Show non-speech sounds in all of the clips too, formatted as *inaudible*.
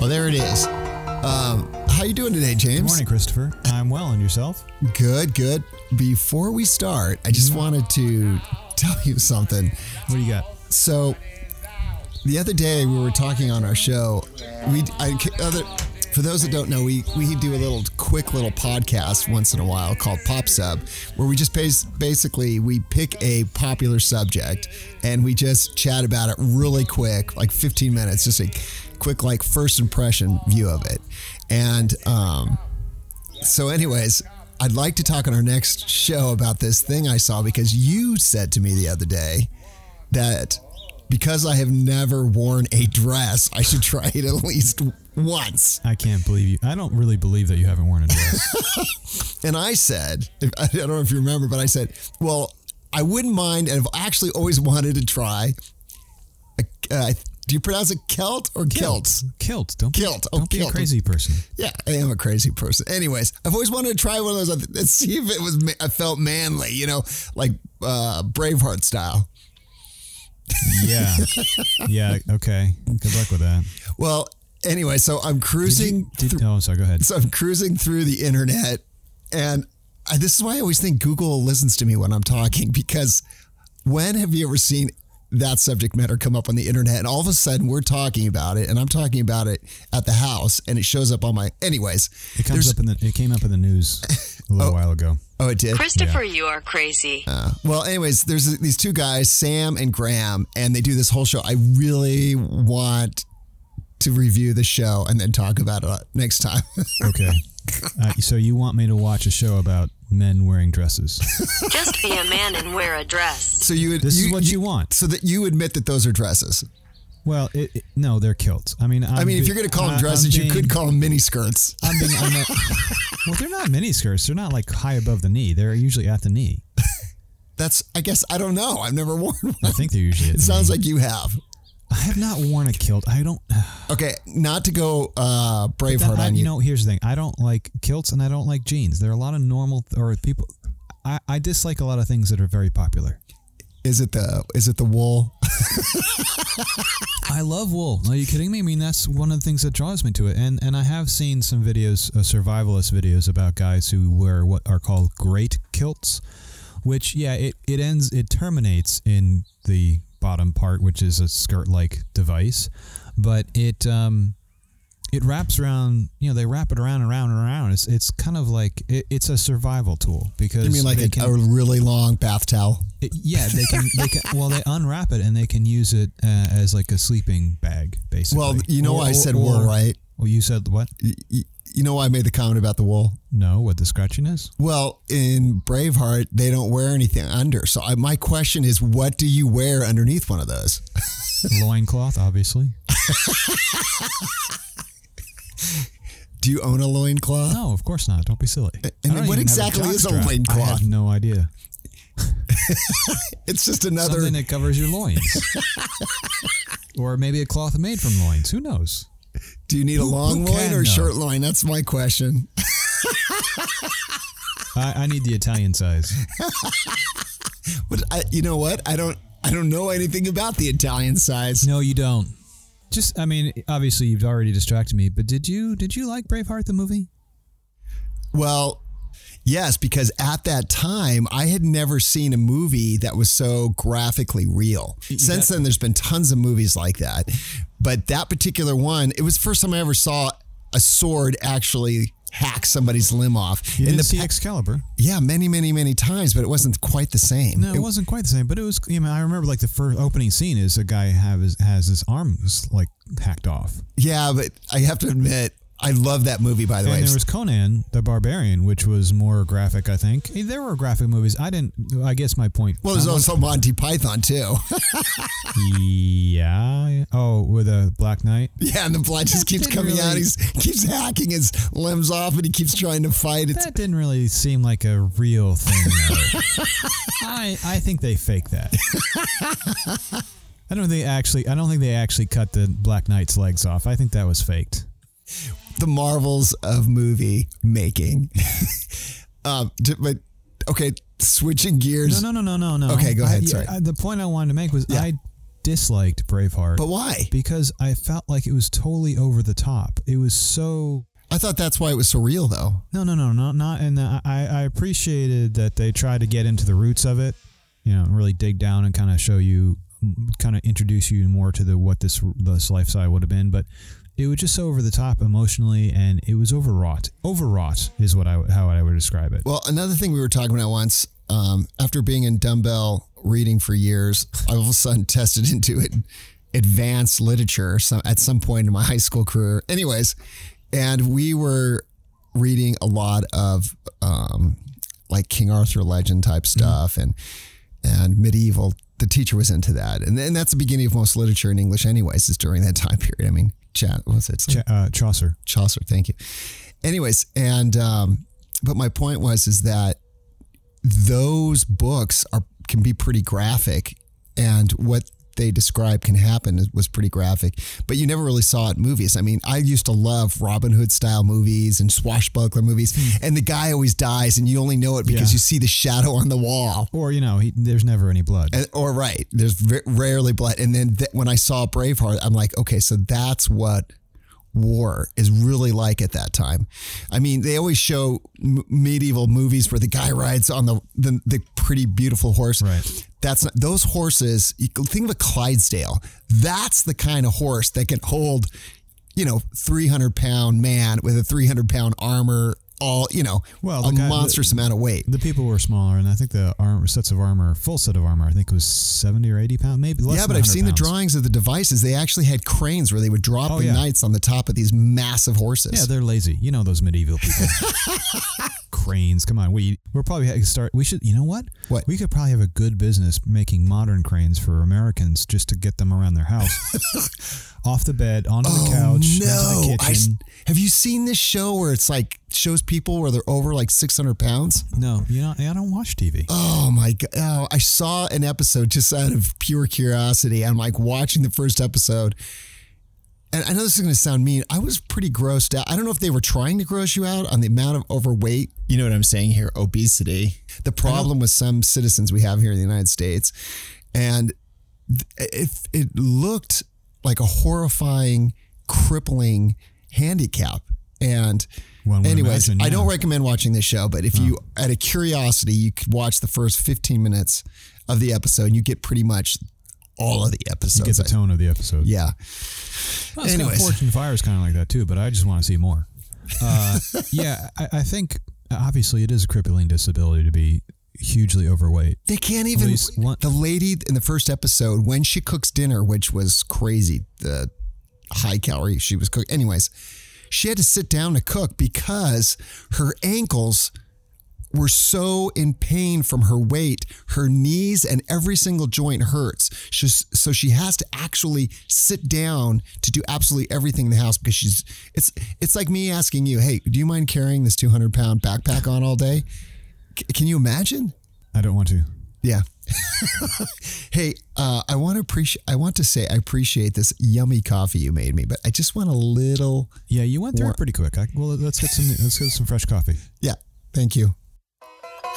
Well, there it is. Um, how you doing today, James? Good morning, Christopher. I'm well, and yourself? Good, good. Before we start, I just wanted to tell you something. What do you got? So, the other day we were talking on our show. We, I, other, for those that don't know, we we do a little quick little podcast once in a while called Pop Sub, where we just basically we pick a popular subject and we just chat about it really quick, like 15 minutes, just a quick like first impression view of it. And um, so, anyways, I'd like to talk on our next show about this thing I saw because you said to me the other day that because I have never worn a dress, I should try it at least once. I can't believe you. I don't really believe that you haven't worn a dress. *laughs* And I said, I don't know if you remember, but I said, well, I wouldn't mind, and I've actually always wanted to try. A, uh, do you pronounce it Celt or kilts? Kilt. Don't be, Kilt. Oh, Don't be a crazy person. Yeah, I am a crazy person. Anyways, I've always wanted to try one of those Let's see if it was I felt manly, you know, like uh, Braveheart style. Yeah. *laughs* yeah. Okay. Good luck with that. Well, anyway, so I'm Did cruising. you, did, through, oh, sorry. Go ahead. so I'm cruising through the internet, and I, this is why I always think Google listens to me when I'm talking because when have you ever seen that subject matter come up on the internet and all of a sudden we're talking about it and I'm talking about it at the house and it shows up on my anyways It comes up in the. It came up in the news a little *laughs* oh. while ago. oh it did Christopher, you are crazy. Uh, well, anyways, there's these two guys, Sam and Graham, and they do this whole show. I really want to review the show and then talk about it next time. *laughs* Okay. Uh, so you want me to watch a show about men wearing dresses? Just be a man and wear a dress. so you, would- This is what you want. so that you admit that those are dresses. Well, it, it- no, they're kilts. I mean, I'm i mean, if you're going to call them dresses, I'm you could call them mini skirts. I'm being. I'm not, *laughs* well, they're not mini skirts. They're not like high above the knee. They're usually at the knee. *laughs* That's, I guess, I don't know. I've never worn one. I think they're usually. At It the sounds knee. like you have. I have not worn a kilt. I don't. *sighs* Okay, not to go uh, Braveheart I, on you you. know, here's the thing. I don't like kilts and I don't like jeans. There are a lot of normal or people. I, I dislike a lot of things that are very popular. Is it the is it the wool? *laughs* I love wool. Are you kidding me? I mean, that's one of the things that draws me to it. And and I have seen some videos, uh, survivalist videos about guys who wear what are called great kilts, which yeah, it it ends it terminates in the bottom part, which is a skirt-like device, but it um it wraps around. You know, they wrap it around and around and around. It's it's kind of like it, it's a survival tool because You mean like a, can- a really long bath towel? it- yeah, they can. They can. Well, they unwrap it and they can use it uh, as like a sleeping bag, basically. Well, you know Or- I said or- wool, right? Well, you said what? You know why I made the comment about the wool? No, what the scratchiness? Well, in Braveheart, they don't wear anything under. So I, my question is, what do you wear underneath one of those? *laughs* Loincloth, obviously. *laughs* Do you own a loincloth? No, of course not. Don't be silly. And what exactly is a jockstrap. I have no idea. *laughs* It's just another. Something that covers your loins. or maybe a cloth made from loins. Who knows? Do you need a long who loin or know? short loin? That's my question. I, I need the Italian size. *laughs* But I, you know what? I don't. I don't know anything about the Italian size. No, you don't. Just, I mean, obviously you've already distracted me, but did you did you like Braveheart the movie? Well, yes, because at that time I had never seen a movie that was so graphically real. Since then, there's been tons of movies like that, but that particular one, it was the first time I ever saw a sword actually hack somebody's limb off. You In the see Excalibur. yeah, many, many, many times, but it wasn't quite the same. No, it It- wasn't quite the same, but it was. You know, I remember like the first opening scene is a guy have his, has his arms like hacked off, yeah, but I have to admit, I love that movie. By the and way, there was Conan the Barbarian, which was more graphic. I think there were graphic movies. I didn't. I guess my point. well, there's uh, also Monty Python too. *laughs* yeah. Oh, with a Black Knight. yeah, and the blood just keeps didn't coming out. really- He's keeps hacking his limbs off, and he keeps trying to fight. It's That didn't really seem like a real thing. *laughs* I I think they fake that. *laughs* I don't think they actually. I don't think they actually cut the Black Knight's legs off. I think that was faked. The marvels of movie making. *laughs* um, d- but okay, switching gears. No, no, no, no, no, no. Okay, go ahead, I- sorry. I- the point I wanted to make was Yeah. I disliked Braveheart. But why? Because I felt like it was totally over the top. It was so I thought that's why it was so real, though. No, no, no, not not. And I, I appreciated that they tried to get into the roots of it. You know, really dig down and kind of show you, kind of introduce you more to the what this this lifestyle would have been. But it was just so over the top emotionally, and it was overwrought. Overwrought is what I how I would describe it. Well, another thing we were talking about once, um, after being in dumbbell reading for years, I *laughs* all of a sudden tested into it advanced literature some, at some point in my high school career. Anyways, and we were reading a lot of um, like King Arthur legend type stuff and and medieval. The teacher was into that, and then that's the beginning of most literature in English, anyways. Is during that time period. I mean, chat. What's it? Ch- uh, Chaucer. Chaucer. Thank you. Anyways, and um, but my point was is that those books are can be pretty graphic, and what they describe can happen was pretty graphic. But you never really saw it in movies. I mean, I used to love Robin Hood style movies and swashbuckler movies, and the guy always dies, and you only know it because Hmm. Yeah. you see the shadow on the wall. Or you know, he, there's never any blood. And, or right, there's v- rarely blood. And then th- when I saw Braveheart, I'm like, okay, so that's what war is really like at that time. I mean, they always show m- medieval movies where the guy rides on the, the the pretty beautiful horse. Right. That's not those horses. You can think of a Clydesdale. That's the kind of horse that can hold, you know, 300 pound man with a 300 pound armor. All you know, Well, a guy- monstrous amount of weight. the people were smaller, and I think the armor sets of armor, full set of armor, I think was seventy or eighty pounds, maybe less. yeah, but I've 100 seen the drawings of the devices. They actually had cranes where they would drop Oh, the yeah. knights on the top of these massive horses. Yeah, they're lazy. You know those medieval people. *laughs* cranes. Come on, we we're probably ha- start. We should. You know what? What? We could probably have a good business making modern cranes for Americans just to get them around their house, *laughs* off the bed, onto the oh, couch, into Oh, no! the I s- kitchen. have you seen this show where it's like shows people where they're over like 600 pounds? no, you know, I don't watch TV. Oh my god! Oh, I saw an episode just out of pure curiosity. I'm like watching the first episode, and I know this is going to sound mean. I was pretty grossed out. I don't know if they were trying to gross you out on the amount of overweight. You know what I'm saying here? Obesity. The problem with some citizens we have here in the United States, and it it looked like a horrifying, crippling handicap. And One anyways, imagine, I don't recommend watching this show, but if you, out of curiosity, you could watch the first 15 minutes of the episode and you get pretty much all of the episodes. You get the tone of the episode. Yeah. Well, it's Anyways. Anyways. Fortune Fire is kind of like that too, but I just want to see more. Uh, *laughs* yeah, I, I think obviously it is a crippling disability to be hugely overweight. They can't even. one- The lady in the first episode, when she cooks dinner, which was crazy, the high calorie she was cooking. Anyways, she had to sit down to cook because her ankles were so in pain from her weight. Her knees and every single joint hurts. She's, so she has to actually sit down to do absolutely everything in the house because she's. It's it's like me asking you, hey, do you mind carrying this two hundred pound backpack on all day? C- can you imagine? I don't want to. Yeah. *laughs* hey, uh, I want to appreciate. I want to say I appreciate this yummy coffee you made me, but I just want a little. Yeah, you went through War- it pretty quick. I, well, let's get some. Let's get some fresh coffee. Yeah. Thank you.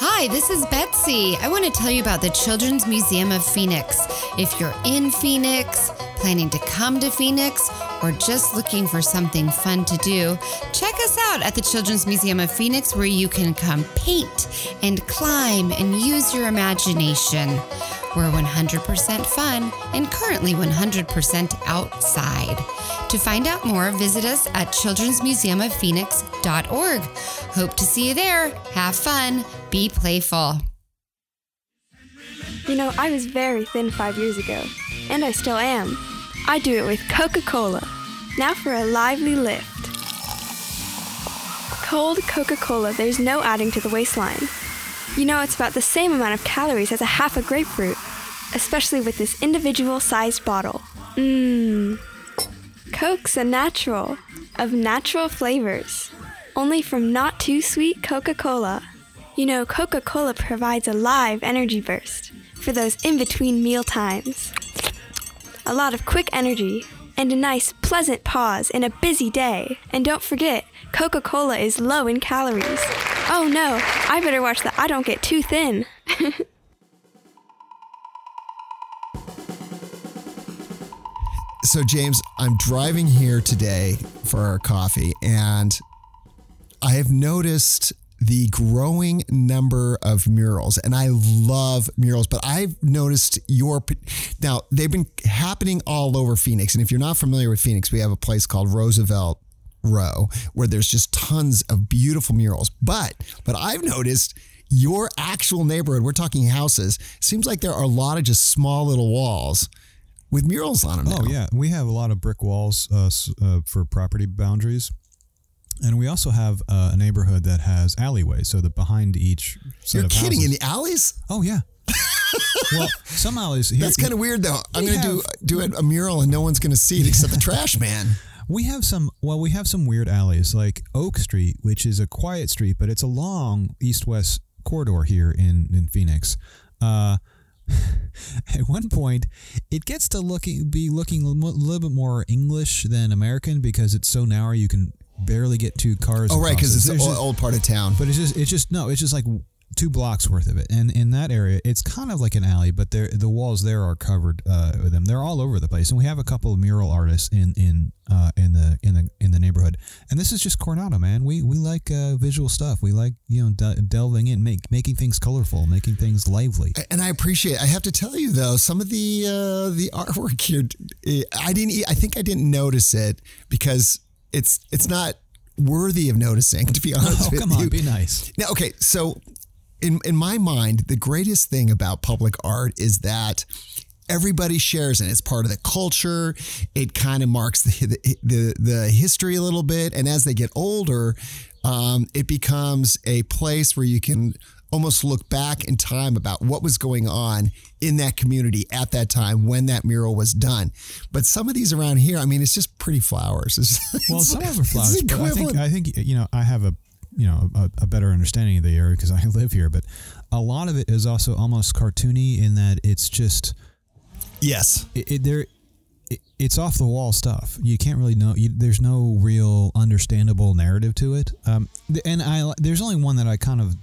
Hi, this is Betsy. I want to tell you about the Children's Museum of Phoenix. If you're in Phoenix, planning to come to Phoenix, or just looking for something fun to do, check us out at the Children's Museum of Phoenix where you can come paint and climb and use your imagination. We're 100% fun and currently 100% outside. To find out more, visit us at childrensmuseumofphoenix.org. Hope to see you there. Have fun. Be playful. You know, I was very thin five years ago, and I still am. I do it with Coca Cola. Now for a lively lift. Cold Coca Cola, there's no adding to the waistline. You know, it's about the same amount of calories as a half a grapefruit, especially with this individual sized bottle. Mmm. Coke's a natural, of natural flavors. Only from not too sweet Coca Cola. You know, Coca Cola provides a live energy burst for those in between meal times. A lot of quick energy and a nice, pleasant pause in a busy day. And don't forget, Coca Cola is low in calories. Oh no, I better watch that I don't get too thin. *laughs* So, James, I'm driving here today for our coffee, and I have noticed the growing number of murals, and I love murals, but I've noticed your. Now, they've been happening all over Phoenix, and if you're not familiar with Phoenix, we have a place called Roosevelt Row where there's just tons of beautiful murals. But, but I've noticed your actual neighborhood, we're talking houses, seems like there are a lot of just small little walls with murals on them. Oh now. yeah, we have a lot of brick walls uh, uh, for property boundaries, and we also have uh, a neighborhood that has alleyways. So that behind each set You're of kidding. In the alleys? oh yeah. *laughs* well, some alleys. Here, That's kind of weird, though. I'm going to do do a, a mural and no one's going to see it except the trash *laughs* man. We have some. Well, we have some weird alleys like Oak Street, which is a quiet street, but it's a long east-west corridor here in in Phoenix. Uh, *laughs* at one point, it gets to looking be looking a little bit more English than American because it's so narrow you can barely get two cars. Oh, right, because it's the old, old part of town. but it's just it's just no, it's just like two blocks worth of it. And in that area, it's kind of like an alley, but there the walls there are covered uh, with them. They're all over the place, and we have a couple of mural artists in in uh, in the in the in the neighborhood. And this is just Coronado, man. We we like uh, visual stuff. We like you know de- delving in, make, making things colorful, making things lively. and I appreciate. I have to tell you though, some of the uh, the *laughs* artwork here, eh, I didn't. I think I didn't notice it because it's it's not worthy of noticing. *laughs* To be honest Oh with come you. Come on, be nice. Now, okay, so in in my mind, the greatest thing about public art is that everybody shares it. It's part of the culture. It kind of marks the the, the, the history a little bit, and as they get older, um, it becomes a place where you can almost look back in time about what was going on in that community at that time when that mural was done. But some of these around here, I mean, it's just pretty flowers. *laughs* It's, Well, it's- some of them are flowers, I think. I think you know I have a you know a, a better understanding of the area because I *laughs* live here. But a lot of it is also almost cartoony in that it's just yes. it, it there. It, it's off the wall stuff. You can't really know. You, there's no real understandable narrative to it. Um, and I there's only one that I kind of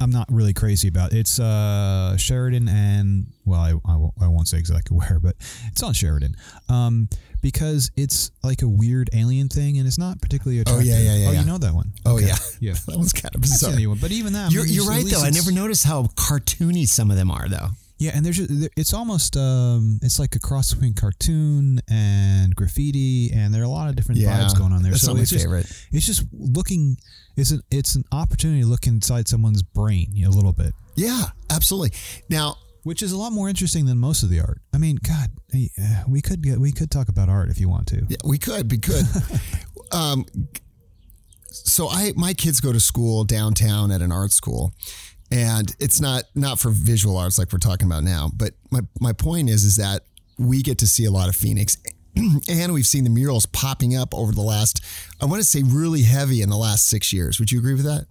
I'm not really crazy about. It's uh, Sheridan and well, I, I, won't, I won't say exactly *laughs* where, but it's on Sheridan. Um, because it's like a weird alien thing, and it's not particularly attractive. Oh, yeah, yeah, yeah, Oh, yeah. you know that one? Oh Okay. yeah, *laughs* yeah. *laughs* That one's kind of bizarre. only one. But even that, You're, mean, you're right though. I never noticed how cartoony some of them are though. Yeah, and there's it's almost um, it's like a cross between cartoon and graffiti, and there are a lot of different Yeah, vibes going on there. that's so not my it's just, favorite. It's just looking. It's an it's an opportunity to look inside someone's brain you know, a little bit, Yeah, absolutely. Now, which is a lot more interesting than most of the art. I mean, God, uh, we could get we could talk about art if you want to. yeah, we could, we could. *laughs* um, so I, my kids go to school downtown at an art school, and it's not not for visual arts like we're talking about now. But my my point is, is that we get to see a lot of Phoenix. *clears throat* And we've seen the murals popping up over the last, I want to say really heavy in the last six years. Would you agree with that?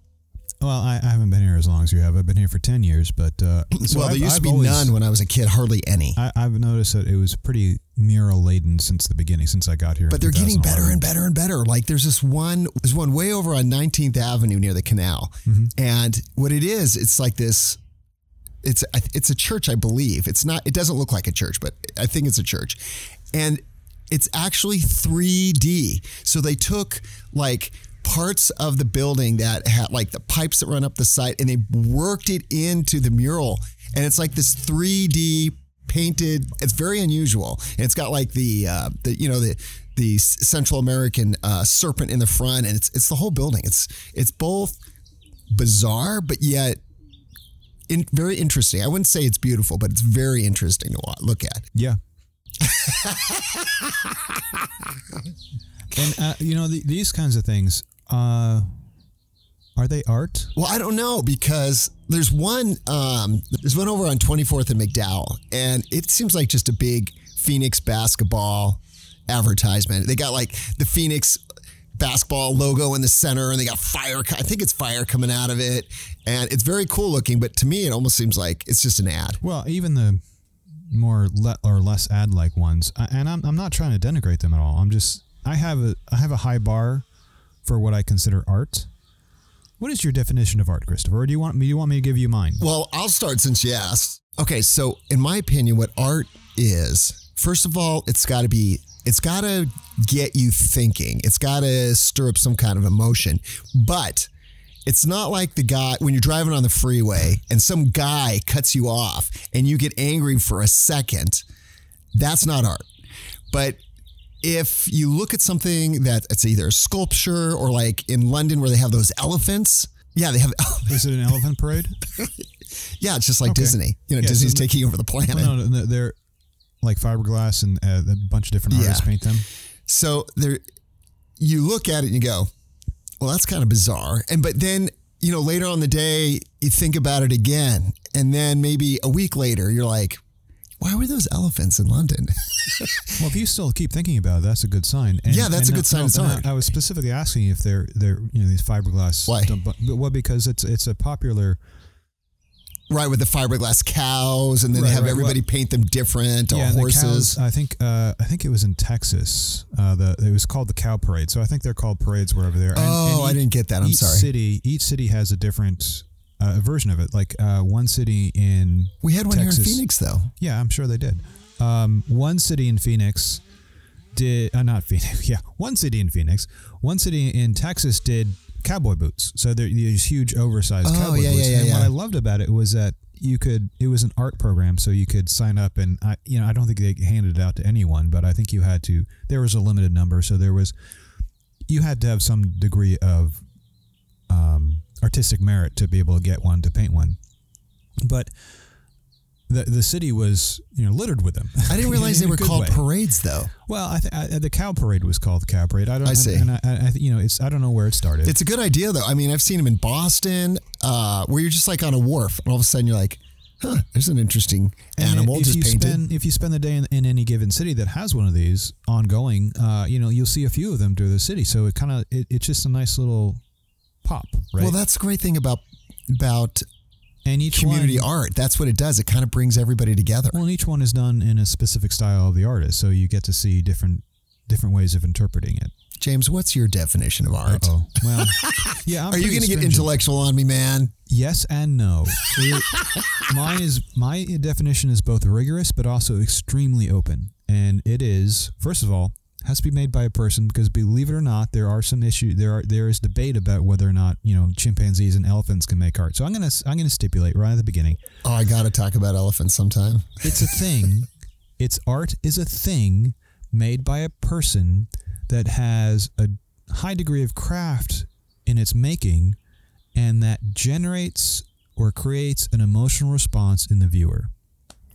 Well, I, I haven't been here as long as you have. I've been here for ten years, but uh, *clears throat* so well, there I've- used I've to be always- none when I was a kid, hardly any. I, I've noticed that it was pretty mural laden since the beginning, since I got here. but they're getting better and better and better. Like there's this one, there's one way over on 19th Avenue near the canal, and what it is, it's like this. It's it's a church, I believe. It's not. It doesn't look like a church, but I think it's a church, and it's actually 3D. So they took like parts of the building that had like the pipes that run up the side, and they worked it into the mural, and it's like this 3D painted. It's very unusual. And it's got like the uh, the you know the the Central American uh, serpent in the front, and it's it's the whole building. It's it's both bizarre, but yet. In, very interesting. I wouldn't say it's beautiful, but it's very interesting to look at. Yeah. *laughs* and uh, you know the, these kinds of things. Uh, are they art? Well, I don't know because there's one um, there's one over on 24th and McDowell, and it seems like just a big Phoenix basketball advertisement. They got like the Phoenix basketball logo in the center, and they got fire. I think it's fire coming out of it, and it's very cool looking. But to me, it almost seems like it's just an ad. Well, even the more le- or less ad-like ones, and I'm, I'm not trying to denigrate them at all. I'm just I have a I have a high bar for what I consider art. What is your definition of art, Christopher? Or do you want me? Do you want me to give you mine? Well, I'll start since you asked. Okay, so in my opinion, what art is, first of all, it's got to be, it's got to get you thinking. It's got to stir up some kind of emotion. But it's not like the guy when you're driving on the freeway and some guy cuts you off and you get angry for a second. That's not art. But if you look at something that it's either a sculpture or like in London where they have those elephants. Yeah, they have. *laughs* Is it an elephant parade? yeah, it's just like Okay. Disney. You know, Yeah, so Disney's the- taking over the planet. Well, no, no, they're like fiberglass and uh, a bunch of different artists Yeah. paint them. So there, you look at it and you go, "Well, that's kind of bizarre." And but then you know later on the day you think about it again, and then maybe a week later you're like, "Why were those elephants in London?" *laughs* Well, if you still keep thinking about it, that's a good sign. And, Yeah, that's and a good sign and I- I, was specifically asking if they're they're you know these fiberglass. Why? Well, because it's it's a popular. right with the fiberglass cows, and then Right, they have right, everybody well- paint them different or yeah, and the horses. cows. I think uh, I think it was in Texas. Uh, the it was called the cow parade. So I think they're called parades wherever they're. Oh, I didn't get that. I'm each sorry. City each city has a different uh, version of it. Like uh, one city in we had one here in Phoenix though. Yeah, I'm sure they did. Um, one city in Phoenix did uh, not Phoenix. *laughs* Yeah, one city in Phoenix. One city in Texas did cowboy boots. So they're these huge, oversized Oh, cowboy yeah, boots. yeah, yeah, and what. I loved about it was that you could. It was an art program, so you could sign up, and I, you know, I don't think they handed it out to anyone, but I think you had to. There was a limited number, so there was. You had to have some degree of artistic merit to be able to get one to paint one, but the the city was you know littered with them. I didn't *laughs* realize they were called way. parades though. Well, I, th- I the cow parade was called the cow parade. I don't. I see. And I, I, you know, it's I don't know where it started. It's a good idea though. I mean, I've seen them in Boston, uh, where you're just like on a wharf, and all of a sudden you're like, "Huh, there's an interesting animal if just you painted." Spend, if you spend the day in, in any given city that has one of these ongoing, uh, you know, you'll see a few of them through the city. So it kind of it, it's just a nice little pop, right? Well, that's the great thing about about and each community one, art. That's what it does. It kind of brings everybody together. Well, and each one is done in a specific style of the artist, so you get to see different different ways of interpreting it. James, what's your definition of art? Oh, well, *laughs* yeah. I'm Are you going to get intellectual on me, man? Yes and no. It- *laughs* mine is my definition is both rigorous but also extremely open, and it is first of all has to be made by a person because believe it or not, there are some issues. There are there is debate about whether or not you know chimpanzees and elephants can make art. So I'm gonna I'm gonna stipulate right at the beginning. Oh, I got to talk about elephants sometime. *laughs* It's a thing. it's art is a thing made by a person that has a high degree of craft in its making and that generates or creates an emotional response in the viewer.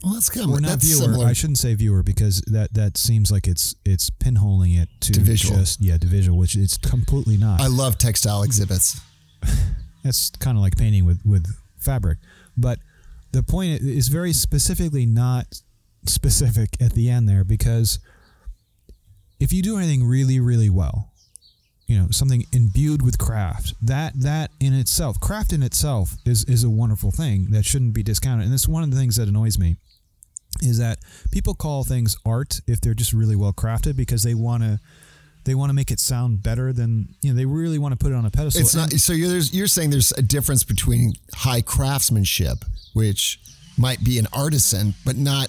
Well, that's kind of that's viewer. similar. I shouldn't say viewer because that that seems like it's it's pinholing it to, To visual. just yeah to visual, which it's completely not. I love textile exhibits. *laughs* That's kind of like painting with with fabric. But the point is very specifically not specific at the end there because if you do anything really really well, you know, something imbued with craft, that that in itself, craft in itself is is a wonderful thing that shouldn't be discounted. And it's one of the things that annoys me is that people call things art if they're just really well crafted because they want to they want to make it sound better than you know they really want to put it on a pedestal. It's not. So you're there's, you're saying there's a difference between high craftsmanship, which might be an artisan, but not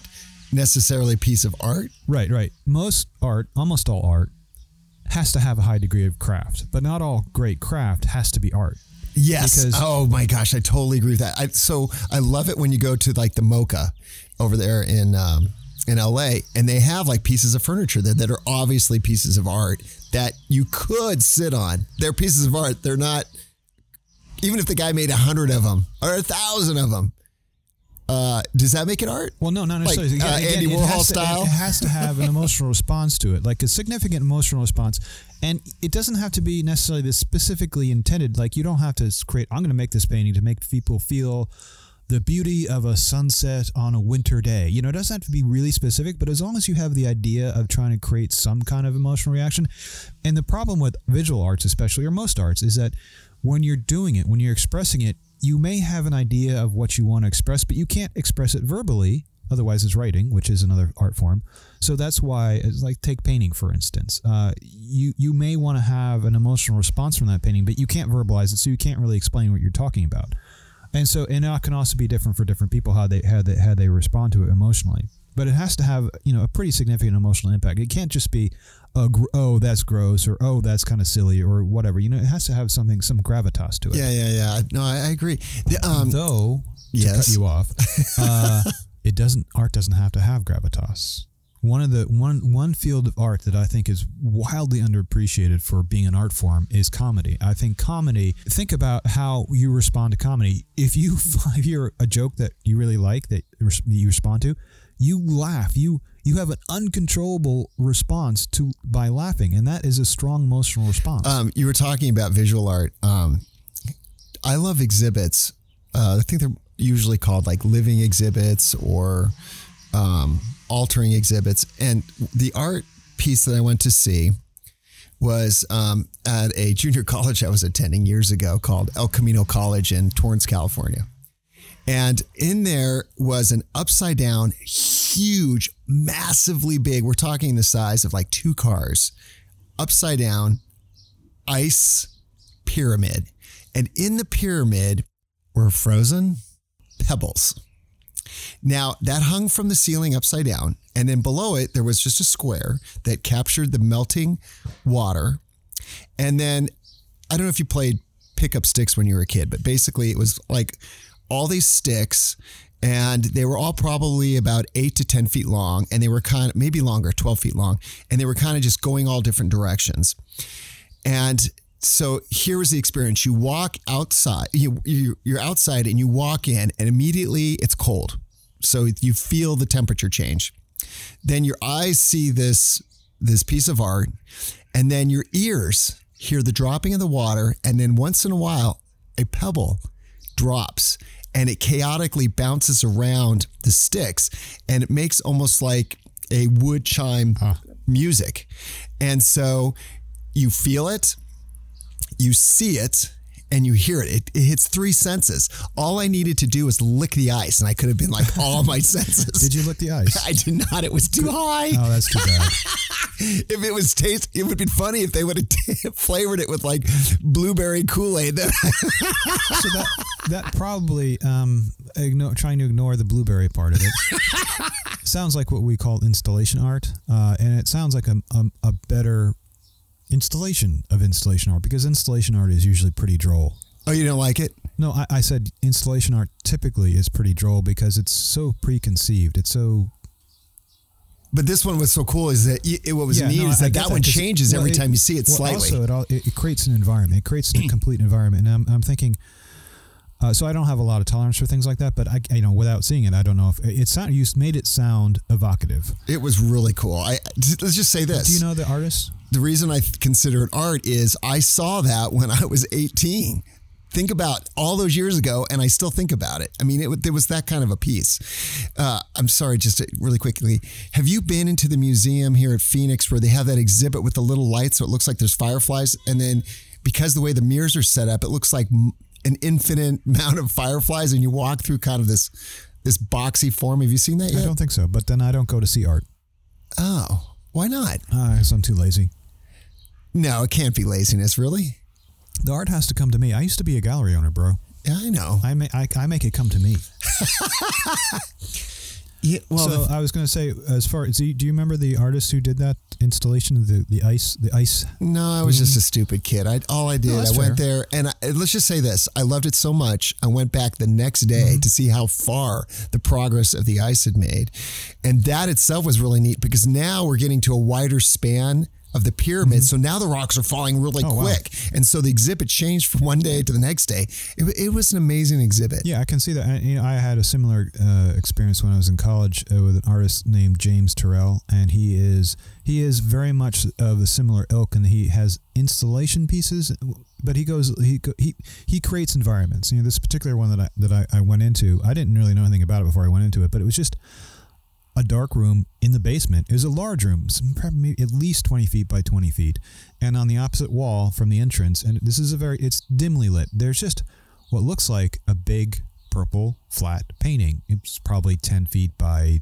necessarily a piece of art. Right, right. Most art, almost all art, has to have a high degree of craft, but not all great craft has to be art. Yes. Because- oh my gosh, I totally agree with that. I, so I love it when you go to like the MOCA over there in um, in LA, and they have like pieces of furniture there that are obviously pieces of art that you could sit on. They're pieces of art. They're not. Even if the guy made a hundred of them or a thousand of them, uh, does that make it art? Well, no, not Like, necessarily. uh, Andy it Warhol to- style? it has to have an *laughs* emotional response to it, like a significant emotional response. And it doesn't have to be necessarily this specifically intended. Like you don't have to create. I'm going to make this painting to make people feel the beauty of a sunset on a winter day. You know, it doesn't have to be really specific, but as long as you have the idea of trying to create some kind of emotional reaction. And the problem with visual arts, especially or most arts, is that when you're doing it, when you're expressing it, you may have an idea of what you want to express, but you can't express it verbally Otherwise, it's writing, which is another art form. So that's why, it's like take painting for instance. Uh, you you may want to have an emotional response from that painting, but you can't verbalize it, so you can't really explain what you're talking about. And so, and that can also be different for different people how they how they how they respond to it emotionally. But it has to have you know a pretty significant emotional impact. It can't just be, oh, gr- oh that's gross or oh that's kind of silly or whatever. You know, it has to have something some gravitas to it. Yeah, yeah, yeah. No, I, I agree. The, um, Though to Yes. cut you off, uh, *laughs* it doesn't. Art doesn't have to have gravitas. One of the one one field of art that I think is wildly underappreciated for being an art form is comedy. I think comedy. Think about how you respond to comedy. If you *laughs* if you're a joke that you really like that you respond to, you laugh. You you have an uncontrollable response to by laughing, and that is a strong emotional response. Um, you were talking about visual art. Um, I love exhibits. Uh, I think they're usually called like living exhibits or um, altering exhibits. And the art piece that I went to see was um, at a junior *laughs* college I was attending years ago called El Camino College in Torrance, California. And in there was an upside down, huge, massively big, we're talking the size of like two cars, upside down ice pyramid. And in the pyramid were frozen pebbles. Now, that hung from the ceiling upside down. And then below it, there was just a square that captured the melting water. And then I don't know if you played pickup sticks when you were a kid, but basically it was like all these sticks and they were all probably about eight to 10 feet long and they were kind of maybe longer, 12 feet long. And they were kind of just going all different directions. And so here was the experience. You walk outside, you, you, you're outside and you walk in and immediately it's cold. So you feel the temperature change. Then your eyes see this, this piece of art and then your ears hear the dropping of the water. And then once in a while, a pebble drops and it chaotically bounces around the sticks and it makes almost like a wood chime music. And so you feel it, you see it, and you hear it. it. It hits three senses. All I needed to do was lick the ice, and I could have been like all my *laughs* senses. Did you lick the ice? I did not. It was too high. Oh, that's too bad. *laughs* If it was taste, it would have been funny if they would have *laughs* flavored it with like blueberry Kool Aid. so that that probably um, ignore, trying to ignore the blueberry part of it sounds like what we call installation art, uh, and it sounds like a, a, a better installation of installation art because installation art is usually pretty droll. oh, you don't like it? No, I, I said installation art typically is pretty droll because it's so preconceived. It's so But this one was so cool. Is that it, what was Yeah, neat no, is I that that one changes well, every time you see it well, slightly. Also, it, all, it, it creates an environment. It creates a complete environment. And I'm, I'm thinking, uh, so I don't have a lot of tolerance for things like that. But I, you know, without seeing it, I don't know if it sound you made it sound evocative. it was really cool. I let's just say this. Do you know the artist? the reason I consider it art is I saw that when I was 18. Think about all those years ago, and I still think about it. I mean, it, there was that kind of a piece. Uh, I'm sorry, just really quickly. Have you been into the museum here at Phoenix where they have that exhibit with the little lights, so it looks like there's fireflies, and then because the way the mirrors are set up, it looks like an infinite *laughs* amount of fireflies, and you walk through kind of this this boxy form. Have you seen that I don't think so. But then I don't go to see art. Oh, why not? Uh, 'cause I'm too lazy. No, it can't be laziness, really. The art has to come to me. I used to be a gallery owner, bro. Yeah, I know. I, ma- I, I make it come to me. *laughs* Yeah, well, so I was going to say, as far as do you, remember the artist who did that installation of the, the ice the ice? No, I was just a stupid kid. I all I did, that's I went there, and I, let's just say this: I loved it so much. I went back the next day Mm-hmm. to see how far the progress of the ice had made, and that itself was really neat because now we're getting to a wider span of the pyramid. So now the rocks are falling really Mm-hmm. Oh, wow. quick, and so the exhibit changed from one day to the next day. It, it was an amazing exhibit. Yeah, I can see that. I, you know, I had a similar uh, experience when I was in college uh, with an artist named James Turrell, and he is he is very much of a similar ilk, and he has installation pieces. But he goes he he he creates environments. You know, this particular one that I that I, I went into, I didn't really know anything about it before I went into it, but it was just a dark room in the basement. It was a large room, some- probably at least 20 feet by 20 feet. And on the opposite wall from the entrance, and this is a very, it's dimly lit. There's just what looks like a big purple flat painting. It's probably ten feet by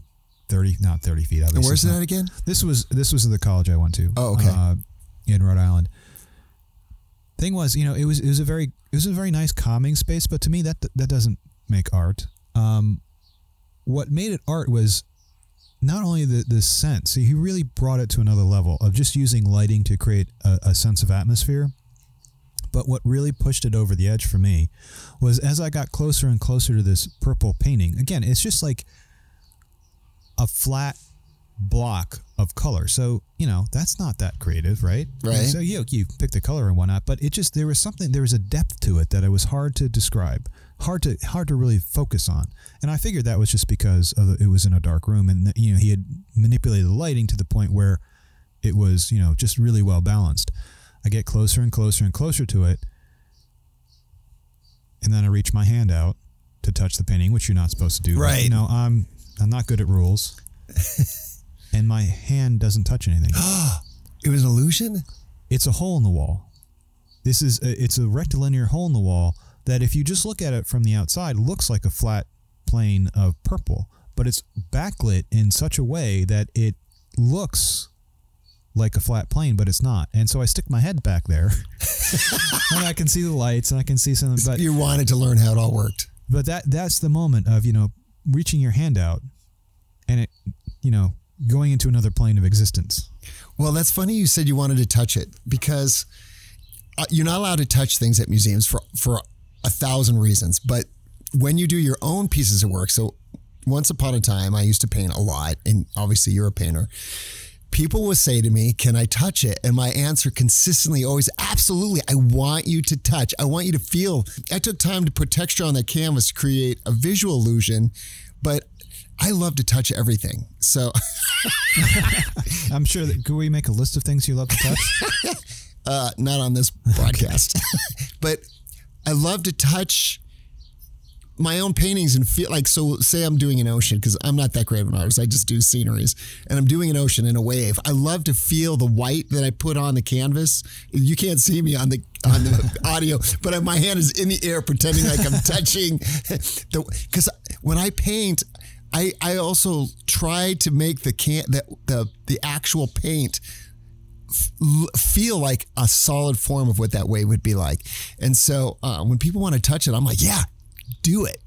thirty, not thirty feet. And where's that not- again? This was this was the college I went to. Oh, okay. Uh, in Rhode Island. Thing was, you know, it was it was a very it was a very nice calming space, but to me that that doesn't make art. Um, what made it art was not only the the sense. He really brought it to another level of just using lighting to create a, a sense of atmosphere. But what really pushed it over the edge for me was as I got closer and closer to this purple painting. Again, it's just like a flat block of color. So, you know, that's not that creative, right? Right. So you you pick the color and whatnot, but it just there was something there was a depth to it that it was hard to describe, hard to hard to really focus on. And I figured that was just because of the, it was in a dark room and you know he had manipulated the lighting to the point where it was you know just really well balanced. I get closer and closer and closer to it, and then I reach my hand out to touch the painting, which you're not supposed to do. but, Right. you know, I'm I'm not good at rules, *laughs* and my hand doesn't touch anything. *gasps* It was an illusion. it's a hole in the wall. This is a, it's a rectilinear hole in the wall that if you just look at it from the outside looks like a flat plane of purple, but it's backlit in such a way that it looks like a flat plane, but it's not. And so I stick my head back there, *laughs* and I can see the lights and I can see something. But you wanted to learn how it all worked. but that that's the moment of you know reaching your hand out, and it you know going into another plane of existence. Well, that's funny you said you wanted to touch it because uh, you're not allowed to touch things at museums for for a thousand reasons. But when you do your own pieces of work, so once upon a time I used to paint a lot, and obviously you're a painter. People would say to me, "Can I touch it?" And my answer consistently always, "Absolutely! I want you to touch. I want you to feel." I took time to put texture on that canvas to create a visual illusion, but I love to touch everything. So *laughs* I'm sure that could we make a list of things you love to touch? *laughs* uh, not on this broadcast, *laughs* but I love to touch my own paintings and feel like so. Say I'm doing an ocean because I'm not that great of an artist. I just do sceneries, and I'm doing an ocean in a wave. I love to feel the white that I put on the canvas. You can't see me on the on the *laughs* audio, but my hand is in the air, pretending like I'm touching *laughs* the. Because when I paint. I, I also try to make the can the, the the actual paint feel like a solid form of what that wave would be like. And so uh, when people want to touch it, I'm like, yeah, do it.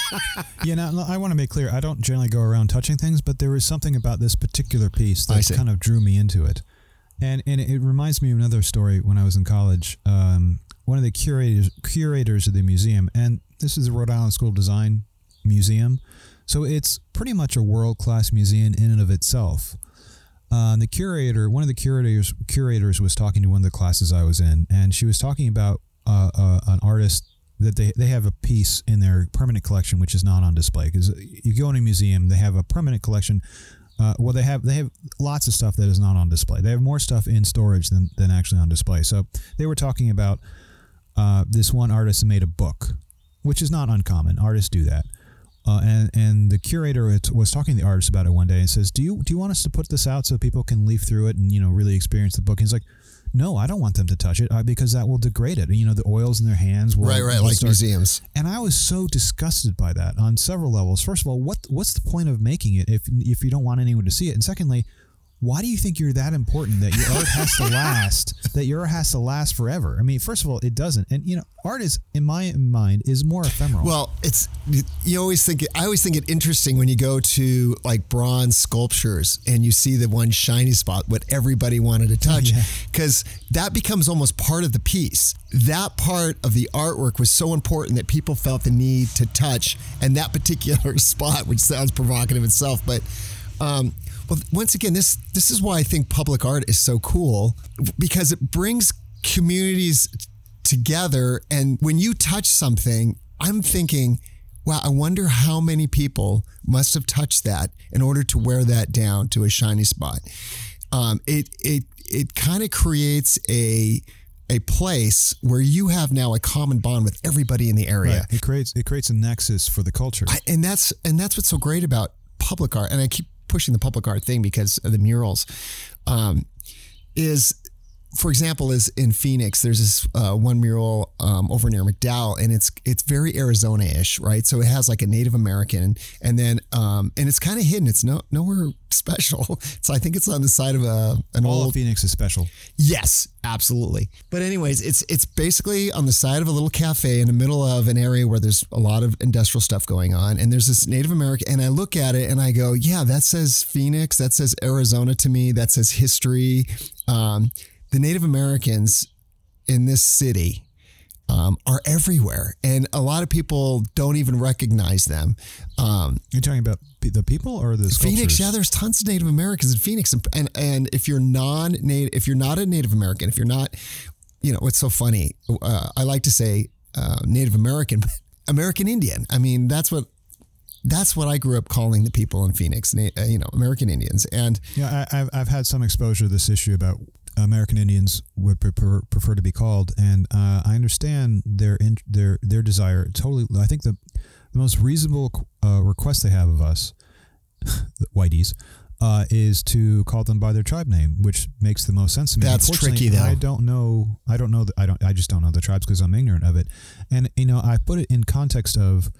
*laughs* yeah, now I want to make clear. I don't generally go around touching things, but there was something about this particular piece that kind of drew me into it, and and it reminds me of another story when I was in college. Um, one of the curators curators of the museum, and this is the Rhode Island School of Design Museum, so it's pretty much a world class museum in and of itself. Uh, the curator, one of the curators, curators was talking to one of the classes I was in, and she was talking about uh, uh, an artist that they, they have a piece in their permanent collection which is not on display because you go in a museum they have a permanent collection. Uh, well they have they have lots of stuff that is not on display. They have more stuff in storage than, than actually on display. So they were talking about uh, this one artist made a book which is not uncommon. Artists do that uh, and and the curator was- was talking to the artist about it one day and says, "Do you do you want us to put this out so people can leaf through it and you know really experience the book?" And he's like, "No, I don't want them to touch it uh, because that will degrade it. You know, the oils in their hands will right, right, will like start- museums. and I was so disgusted by that on several levels. First of all, what what's the point of making it if if you don't want anyone to see it? And secondly, why do you think you're that important that your art has to last? *laughs* That your art has to last forever? I mean, first of all, it doesn't. And you know, art is in my mind is more ephemeral. Well, it's you always think I always think it interesting when you go to like bronze sculptures and you see the one shiny spot what everybody wanted to touch Yeah. because that becomes almost part of the piece. That part of the artwork was so important that people felt the need to touch and that particular *laughs* spot, which sounds provocative itself, but um, well, once again, this this is why I think public art is so cool because it brings communities together. And when you touch something, I'm thinking, wow, I wonder how many people must have touched that in order to wear that down to a shiny spot. Um, it it it kind of creates a a place where you have now a common bond with everybody in the area. Right. It creates it creates a nexus for the culture. I, and that's and that's what's so great about public art. And I keep pushing the public art thing because of the murals. Um, is for example, is in Phoenix. There's this uh, one mural um, over near McDowell, and it's it's very Arizona-ish, right? So it has like a Native American, and then um, and it's kind of hidden. It's no nowhere *laughs* special. So I think it's on the side of a an All old of Phoenix is special. Yes, absolutely. But anyways, it's it's basically on the side of a little cafe in the middle of an area where there's a lot of industrial stuff going on, and there's this Native American, and I look at it and I go, yeah, that says Phoenix, that says Arizona to me, that says history. Um, the Native Americans in this city. Um, are everywhere, and a lot of people don't even recognize them. Um, You're talking about the people or the sculptures? Phoenix, yeah, there's tons of Native Americans in Phoenix, and and, and if you're non native, if you're not a Native American, if you're not, you know, it's so funny. Uh, I like to say uh, Native American, but *laughs* American Indian. I mean, that's what that's what I grew up calling the people in Phoenix. uh, You know, American Indians, and Yeah, I, I've, I've had some exposure to this issue about American Indians would prefer, prefer to be called, and uh, I understand their in, their their desire. Totally, I think the the most reasonable uh, request they have of us, *laughs* whiteys, uh, is to call them by their tribe name, which makes the most sense to me. That's tricky, though. I don't know. I don't know. The, I don't. I just don't know the tribes because I'm ignorant of it. And you know, I put it in context of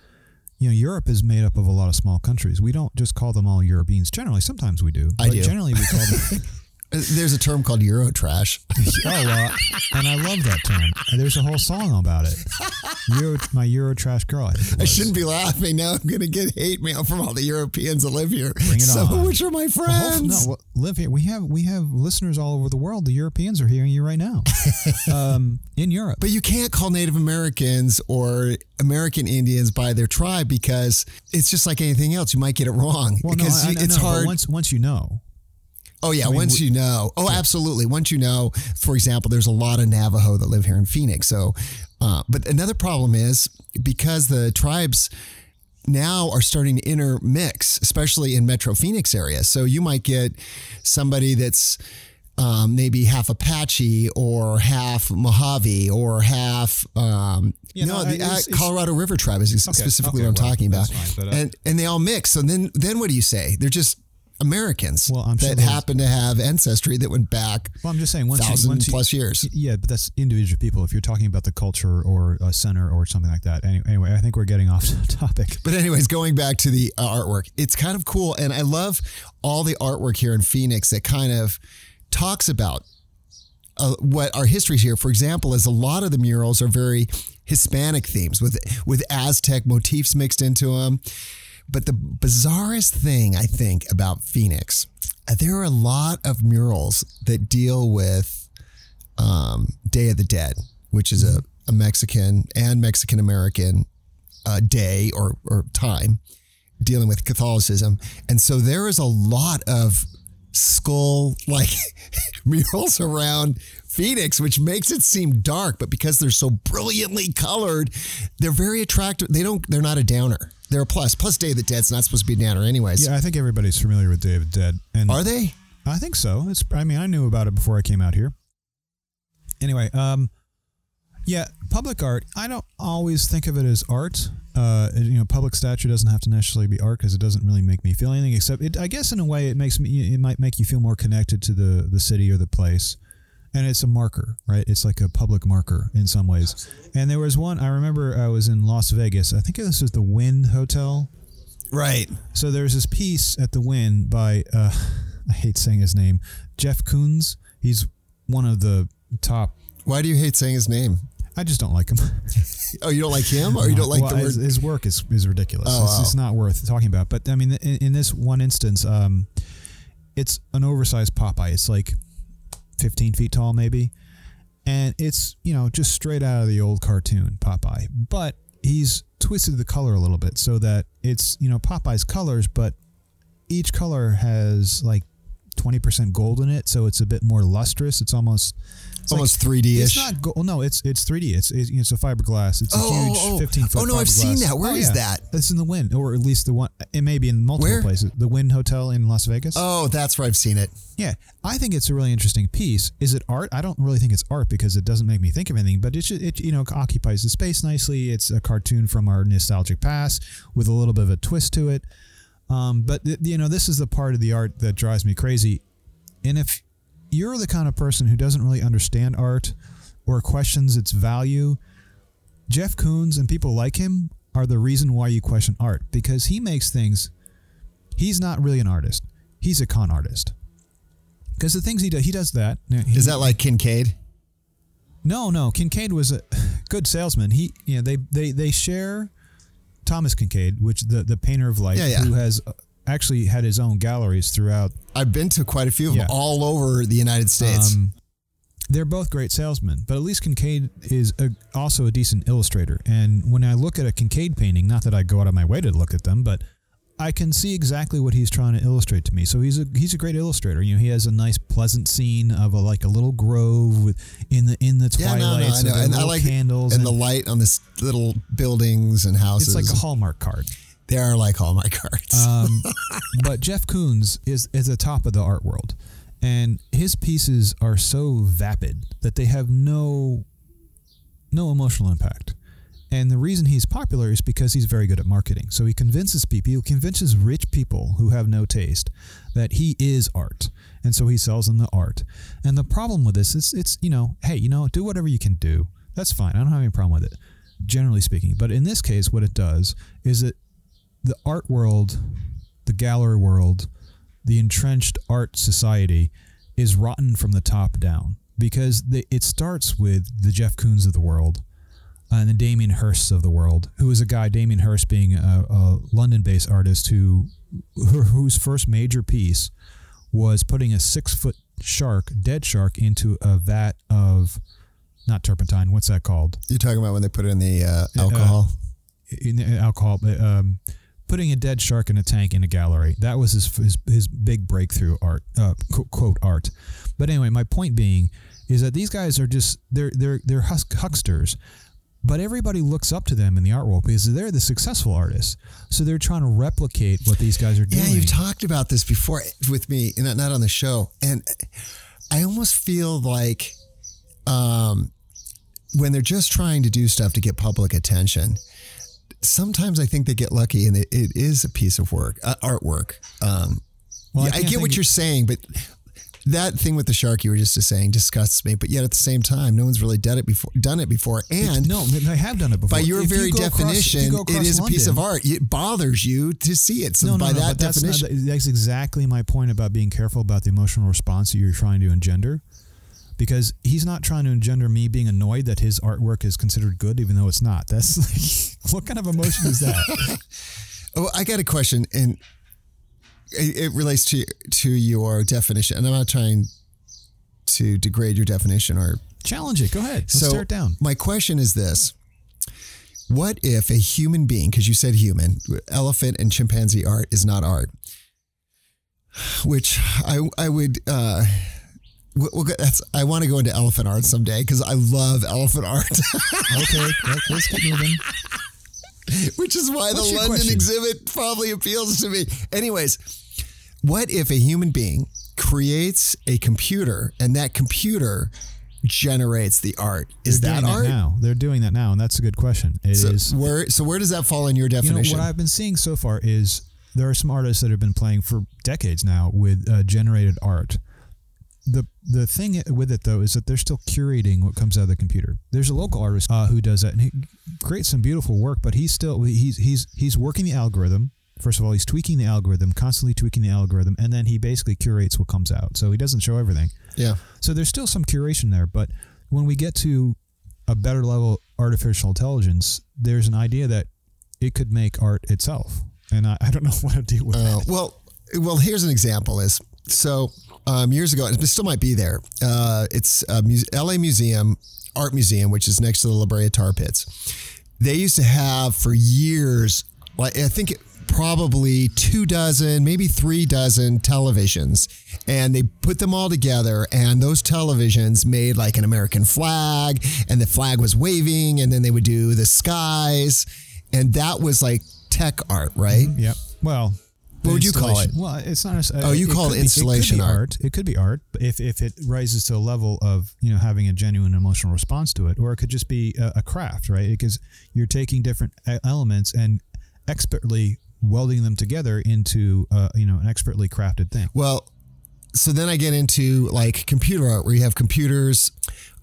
you know, Europe is made up of a lot of small countries. We don't just call them all Europeans. Generally, sometimes we do. I but do. Generally, we call them. *laughs* there's a term called Eurotrash. *laughs* oh, well, and I love that term. And There's a whole song about it. Euro, my Euro trash girl. I, I shouldn't be laughing. Now I'm going to get hate mail from all the Europeans that live here. Bring it some on. of which are my Well, friends. no, well, live here. We have we have listeners all over the world. The Europeans are hearing you right now. *laughs* um, in Europe. But you can't call Native Americans or American Indians by their tribe because it's just like anything else. You might get it wrong well, no, because I, I it's but hard. Once once you know, oh yeah, mean, once we- you know. Oh, absolutely. Once you know, for example, there's a lot of Navajo that live here in Phoenix. So, uh, but another problem is because the tribes now are starting to intermix, especially in Metro Phoenix area. So you might get somebody that's um, maybe half Apache or half Mojave or half um, Yeah, no, the it's- uh, Colorado River tribe is Okay, specifically okay, what I'm well, talking about, fine, but, uh, and and they all mix. So then then what do you say? They're just Americans Well, I'm that there's- happen to have ancestry that went back well, I'm just saying once you, thousand once you, plus years. Yeah, but that's individual people. If you're talking about the culture or a center or something like that. Any- Anyway, I think we're getting *laughs* off topic. But anyways, going back to the uh, artwork, it's kind of cool, and I love all the artwork here in Phoenix that kind of talks about uh, what our history is here. For example, is a lot of the murals are very Hispanic themes with with Aztec motifs mixed into them. But the bizarrest thing I think about Phoenix, uh, there are a lot of murals that deal with um, Day of the Dead, which is a, a Mexican and Mexican American uh, day or, or time dealing with Catholicism. And so there is a lot of skull like *laughs* murals around Phoenix, which makes it seem dark, but because they're so brilliantly colored, they're very attractive. They don't they're not a downer. They're a plus. Plus Day of the Dead's not supposed to be a downer anyways. Yeah, I think everybody's familiar with Day of the Dead. And Are they? I think so. It's. I mean, I knew about it before I came out here. Anyway, um, yeah, public art. I don't always think of it as art. Uh, you know, public statue doesn't have to necessarily be art because it doesn't really make me feel anything. Except, it, I guess, in a way, it makes me. It might make you feel more connected to the the city or the place. And it's a marker, right? It's like a public marker in some ways. And there was one I remember. I was in Las Vegas. I think this was the Wynn Hotel. Right. So there's this piece at the Wynn by uh, *laughs* I hate saying his name, Jeff Koons. He's one of the top. Why do you hate saying his name? I just don't like him. *laughs* Oh, you don't like him or you don't like Well, the word his, his work is, is ridiculous. Oh, it's, wow. it's not worth talking about. But I mean, in, in this one instance, um, it's an oversized Popeye. It's like 15 feet tall, maybe, and it's you know just straight out of the old cartoon Popeye. But he's twisted the color a little bit so that it's you know Popeye's colors, but each color has like 20% gold in it, so it's a bit more lustrous. It's almost it's like- almost 3D ish. it's not gold. No, it's it's 3D. It's it's, it's a fiberglass. It's a Oh, huge oh, oh. 15 foot. Oh, no, I've seen that. Where Where is is that? It's in the Wynn, or at least the one. It may be in multiple Where? places. The Wynn Hotel in Las Vegas. Oh, that's where I've seen it. Yeah, I think it's a really interesting piece. Is it art? I don't really think it's art because it doesn't make me think of anything. But it, it you know occupies the space nicely. It's a cartoon from our nostalgic past with a little bit of a twist to it. Um, but th- you know, this is the part of the art that drives me crazy. And if you're the kind of person who doesn't really understand art or questions its value, Jeff Koons and people like him are the reason why you question art because he makes things. He's not really an artist. He's a con artist. Because the things he does, he does that. He- Is that like Kinkade? no, no. Kinkade was a good salesman. He, you know, they they they share Thomas Kinkade, which the the painter of light, Yeah, yeah. who has uh, actually had his own galleries throughout. I've been to quite a few of Yeah. them all over the United States. Um, they're both great salesmen, but at least Kinkade is a, also a decent illustrator. And when I look at a Kinkade painting, not that I go out of my way to look at them, but I can see exactly what he's trying to illustrate to me. So he's a he's a great illustrator. You know, he has a nice, pleasant scene of a like a little grove with in the in the yeah, no, no, twilight. I know. And I like candles and, the light on this little buildings and houses. It's like a Hallmark card. They are like all my *laughs* cards. Um, but Jeff Koons is is the top of the art world, and his pieces are so vapid that they have no no emotional impact. And the reason he's popular is because he's very good at marketing. So he convinces people, he convinces rich people who have no taste that he is art. And so he sells them the art. And the problem with this is it's, you know, hey, you know, do whatever you can do. That's fine. I don't have any problem with it, generally speaking. But in this case, what it does is that the art world, the gallery world, the entrenched art society is rotten from the top down because the, it starts with the Jeff Koons of the world and the Damien Hirsts of the world, who is a guy, Damien Hirst being a, a London-based artist who, who whose first major piece was putting a six-foot shark, dead shark, into a vat of not turpentine. What's that called? You're talking about when they put it in the uh, alcohol. in the alcohol, um, putting a dead shark in a tank in a gallery. That was his his, his big breakthrough art, uh, quote art. But anyway, my point being is that these guys are just they're they're they're husk- hucksters. But everybody looks up to them in the art world because they're the successful artists. So they're trying to replicate what these guys are doing. Yeah, you've talked about this before with me, not not on the show, and I almost feel like um, when they're just trying to do stuff to get public attention. Sometimes I think they get lucky, and it, it is a piece of work, uh, artwork. Um, Well, I yeah, I, can't get what you're saying, but that thing with the shark you were just saying disgusts me. But yet at the same time, no one's really done it before. Done it before, and no, they have done it before. by your If very across- you definition, go it across is a piece of art. It bothers you to see it. So no, no, by no, that but that's, not, definition, that's exactly my point about being careful about the emotional response that you're trying to engender. Because he's not trying to engender me being annoyed that his artwork is considered good, even though it's not. That's *laughs* like, what kind of emotion is that? *laughs* Oh, I got a question, and it, it relates to to your definition. And I'm not trying to degrade your definition or. Challenge it. Go ahead. Let's so stare it down. my question is this: What if a human being, because you said human, elephant and chimpanzee art is not art, which I I would. uh We'll, get- that's. I want to go into elephant art someday because I love elephant art, *laughs* Okay, let- let's get moving. which is why What's the London question? exhibit probably appeals to me. Anyways, what if a human being creates a computer and that computer generates the art? Is They're that art? now? They're doing that now, and that's a good question. It is. So where so where does that fall in your you know definition? what I've been seeing so far is there are some artists that have been playing for decades now with uh, generated art. The the thing with it though is that they're still curating what comes out of the computer. There's a local artist uh, who does that and he creates some beautiful work, but he's still he's he's he's working the algorithm. First of all, he's tweaking the algorithm, constantly tweaking the algorithm, and then he basically curates what comes out. So he doesn't show everything. yeah. So there's still some curation there, but when we get to a better level artificial intelligence, there's an idea that it could make art itself. And I, I don't know *laughs* what to do with Uh, that. well, well, here's an example. Is so um, years ago, it still might be there. Uh, it's a muse- L.A. Museum Art Museum, which is next to the La Brea Tar Pits. They used to have for years, like I think it, probably two dozen, maybe three dozen televisions, and they put them all together. And those televisions made like an American flag, and the flag was waving, and then they would do the skies, and that was like tech art, right? Yep. Well, What would you call it? Well, it's not. A, Oh, you call could it installation be art. It could be art but if if it rises to a level of you know having a genuine emotional response to it, or it could just be a, a craft, right? Because you're taking different e- elements and expertly welding them together into uh, you know an expertly crafted thing. Well, so then I get into like computer art where you have computers.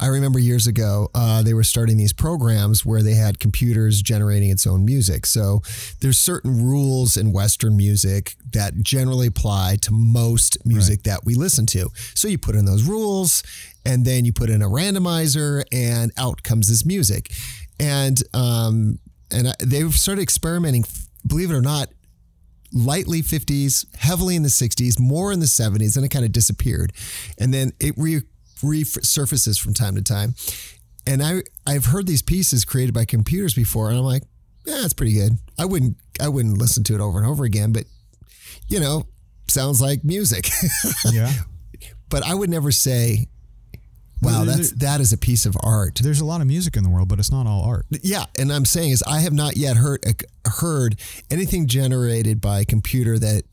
I remember years ago, uh, they were starting these programs where they had computers generating its own music. So there's certain rules in Western music that generally apply to most music that we listen to. So you put in those rules and then you put in a randomizer and out comes this music. And, um, and I- they've started experimenting, believe it or not, lightly 50s, heavily in the 60s, more in the 70s, and it kind of disappeared. And then it re- resurfaces from time to time. And I I've heard these pieces created by computers before, and I'm like, yeah, that's pretty good. I wouldn't I wouldn't listen to it over and over again, but you know, sounds like music. *laughs* Yeah. but I would never say, wow, that's that is a piece of art. There's a lot of music in the world, but it's not all art. Yeah, and I'm saying is I have not yet heard uh, heard anything generated by a computer that,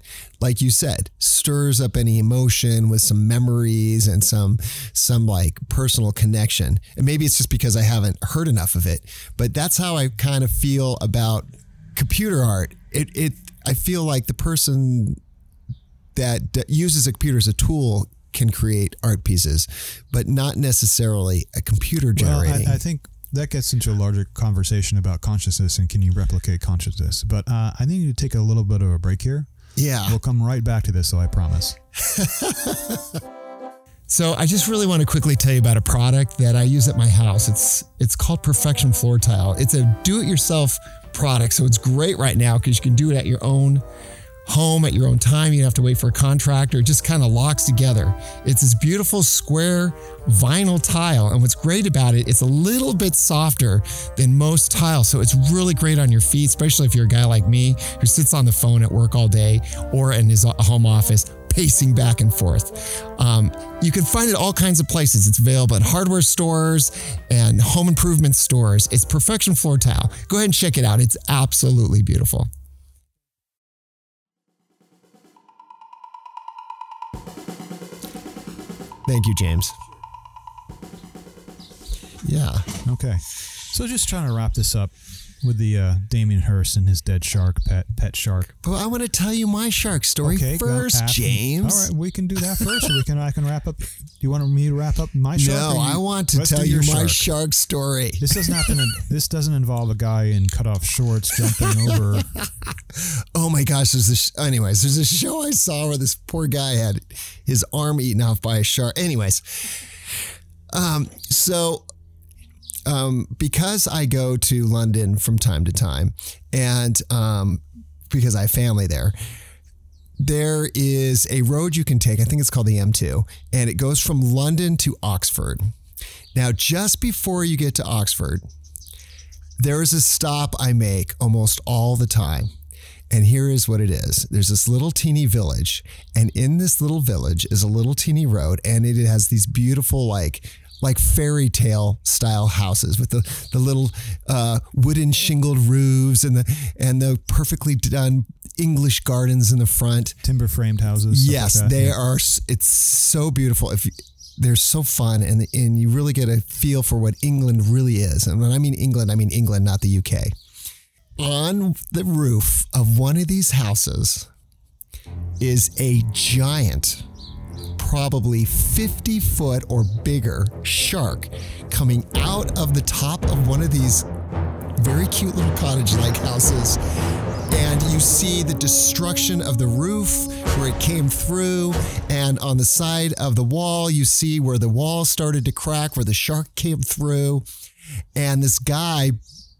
like you said, stirs up any emotion with some memories and some some like personal connection. And maybe it's just because I haven't heard enough of it, but that's how I kind of feel about computer art. It it I feel like the person that that uses a computer as a tool can create art pieces, but not necessarily a computer Well. I, I think that gets into a larger conversation about consciousness and can you replicate consciousness. But uh, I think you take a little bit of a break here. yeah. We'll come right back to this, so I promise. *laughs* So I just really want to quickly tell you about a product that I use at my house. It's it's called Perfection Floor Tile. It's a do-it-yourself product, so it's great right now because you can do it at your own home at your own time. You don't have to wait for a contractor. It just kind of locks together. It's this beautiful square vinyl tile, and what's great about it, it's a little bit softer than most tiles, so it's really great on your feet, especially if you're a guy like me who sits on the phone at work all day or in his home office pacing back and forth. Um, you can find it all kinds of places. It's available at hardware stores and home improvement stores. It's Perfection Floor Tile. Go ahead and check it out. It's absolutely beautiful. Thank you, James. Yeah. Okay. So just trying to wrap this up with the uh, Damien Hirst and his dead shark, pet pet shark. But I want to tell you my shark story Okay, first, James. All right, we can do that first, or we can I can wrap up. Do you want me to wrap up my shark? No, you- I want to tell you my shark. shark story. This doesn't happen. This doesn't involve a guy in cut off shorts jumping *laughs* over. Oh my gosh, there's this. Anyways, there's a show I saw where this poor guy had his arm eaten off by a shark. Anyways, um, so um, because I go to London from time to time, and um, because I have family there, there is a road you can take. I think it's called the M2, and it goes from London to Oxford. Now, just before you get to Oxford, there is a stop I make almost all the time. And here is what it is. There's this little teeny village, and in this little village is a little teeny road, and it has these beautiful like like fairy tale style houses with the the little uh, wooden shingled roofs and the and the perfectly done English gardens in the front. timber framed houses. Yes, like they Yeah. are. It's so beautiful. If you, they're so fun, and and you really get a feel for what England really is. And when I mean England, I mean England, not the UK. On the roof of one of these houses is a giant, probably 50 foot or bigger shark coming out of the top of one of these very cute little cottage like houses. And you see the destruction of the roof where it came through. And on the side of the wall, you see where the wall started to crack, where the shark came through. And this guy,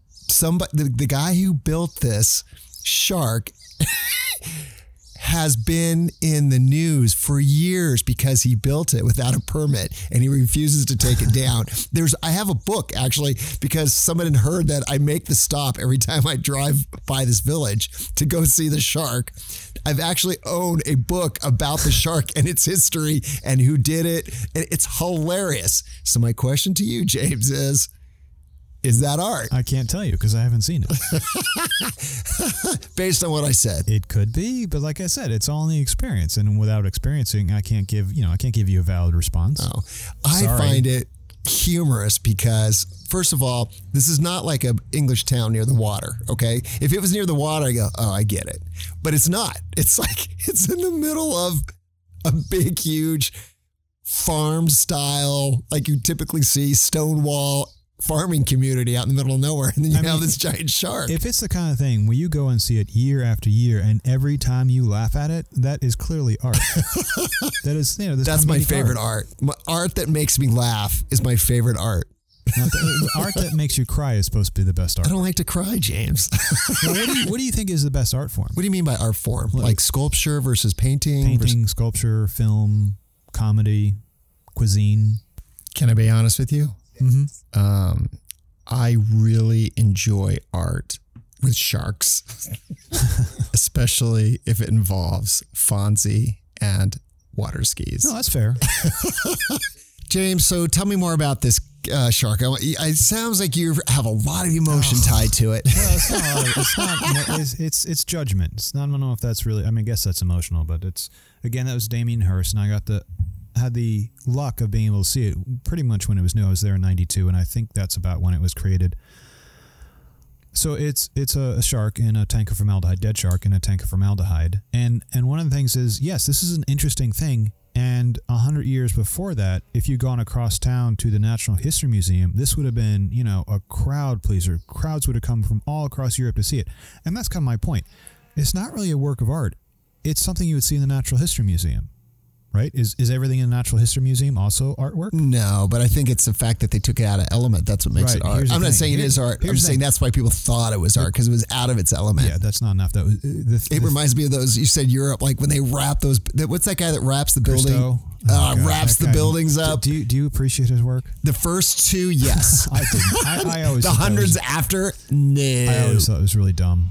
somebody, the, the guy who built this shark *laughs* has been in the news for years because he built it without a permit and he refuses to take it down. *laughs* There's I have a book actually because someone had heard that I make the stop every time I drive by this village to go see the shark. I've actually owned a book about the shark and its history and who did it and it's hilarious. So my question to you James is is that art I can't tell you because I haven't seen it. *laughs* based on what I said? It could be, but like I said, it's all in the experience, and without experiencing, I can't give you know I can't give you a valid response. Oh, I Sorry. find it humorous because first of all, this is not like a English town near the water. Okay, if it was near the water, I go, oh, I get it, but it's not. *laughs* It's like it's in the middle of a big, huge farm style, like you typically see Stonewall farming community out in the middle of nowhere, *laughs* and then you I have mean, this giant shark. If it's the kind of thing where you go and see it year after year, and every time you laugh at it, that is clearly art. *laughs* that is, you know, this That's my favorite art. My art that makes me laugh is my favorite art. Not uh, the, art that makes you cry is supposed to be the best *laughs* art. I don't like to cry, James. Well, what, do you, what do you think is the best art form? what do you mean by art form? Like sculpture versus painting? versus- Painting, sculpture, film, comedy, cuisine. Can I be honest with you? Mm-hmm. Um, I really enjoy art with sharks, *laughs* especially if it involves Fonzie and water skis. No, that's fair. *laughs* James, so tell me more about this uh, shark. I, it sounds like you have a lot of emotion tied to it. It's *laughs* not. It's not. It's, it's it's judgment. It's not. I don't know if that's really. I mean, I guess that's emotional, but it's again that was Damien Hirst, and I got the had the luck of being able to see it pretty much when it was new. I was there in '92, and I think that's about when it was created. So it's it's a, shark in a tank of formaldehyde, dead shark in a tank of formaldehyde, and and one of the things is yes, this is an interesting thing. And a hundred years before that, if you'd gone across town to the Natural History Museum, this would have been you know a crowd pleaser. Crowds would have come from all across Europe to see it, and that's kind of my point. It's not really a work of art; it's something you would see in the Natural History Museum, right? Is is everything in the Natural History Museum also artwork? No, but I think it's the fact that they took it out of element. That's what makes Right, it art. here's I'm not thing. saying it Here- is art. I'm saying thing. that's why people thought it was art because it was out of its element. Yeah, that's not enough. That was the, It the- reminds me of those you said Europe, like when they wrap those. What's that guy that wraps the building? Christo. Uh, Oh, wraps the buildings Do- up. Do you, do you appreciate his work? the first two, yes. *laughs* I. I, I always *laughs* the hundreds was- after, no. I always thought it was really dumb,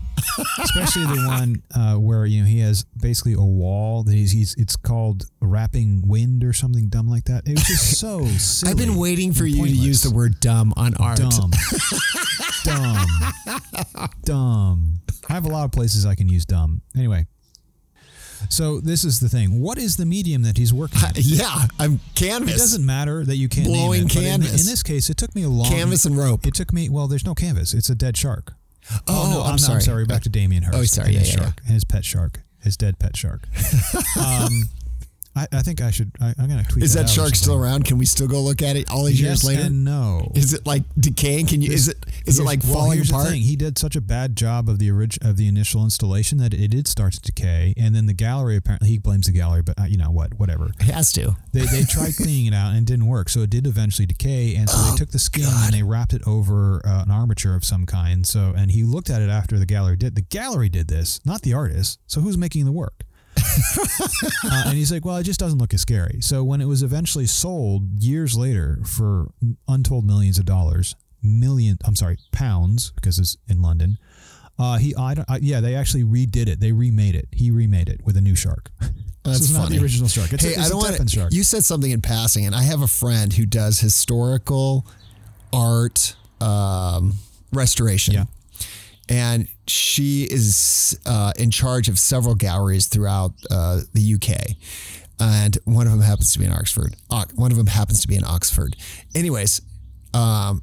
especially the one uh, where you know he has basically a wall that he's, he's it's called wrapping wind or something dumb like that. It was just so silly. *laughs* I've been waiting for and you to use the word dumb on art. dumb, *laughs* dumb, dumb. I have a lot of places I can use dumb. Anyway, so this is the thing. What is the medium that he's working in? *laughs* Yeah, I'm canvas. It doesn't matter that you can't Blowing it, but in- canvas. In, this case, it took me a long Canvas and rope. It took me well. There's no canvas. It's a dead shark. Oh, no, I'm I'm, sorry. sorry. Back to Damien Hirst. Oh, sorry. and his Yeah, yeah, his pet shark, his dead pet shark. *laughs* um, I, I think I should. I, I'm gonna tweet. Is that that shark still around? Can we still go look at it all these Yes years later? no. Is it like decaying? Can you? Is it? Is it Here's- like well, falling here's apart? The thing. He did such a bad job of the orig- of the initial installation that it did start to decay, and then the gallery apparently he blames the gallery, but uh, you know what? Whatever. It has to. They, they tried *laughs* cleaning it out and it didn't work, so it did eventually decay. And so they took the skin and they wrapped it over uh, an armature of some kind. So and he looked at it after the gallery did. The gallery did this, not the artist. So who's making the work? *laughs* uh, and he's like, well, it just doesn't look as scary. So when it was eventually sold years later for untold millions of dollars, million, I'm sorry, pounds, because it's in London. Uh, he, I, don't, I, yeah, they actually redid it. They remade it. He remade it with a new shark. *laughs* That's so it's not funny. the original shark. It's, hey, a, it's I don't want shark. You said something in passing, and I have a friend who does historical art um, restoration. Yeah. And she is uh, in charge of several galleries throughout uh, the UK. And one of them happens to be in Oxford. One of them happens to be in Oxford. Anyways, um,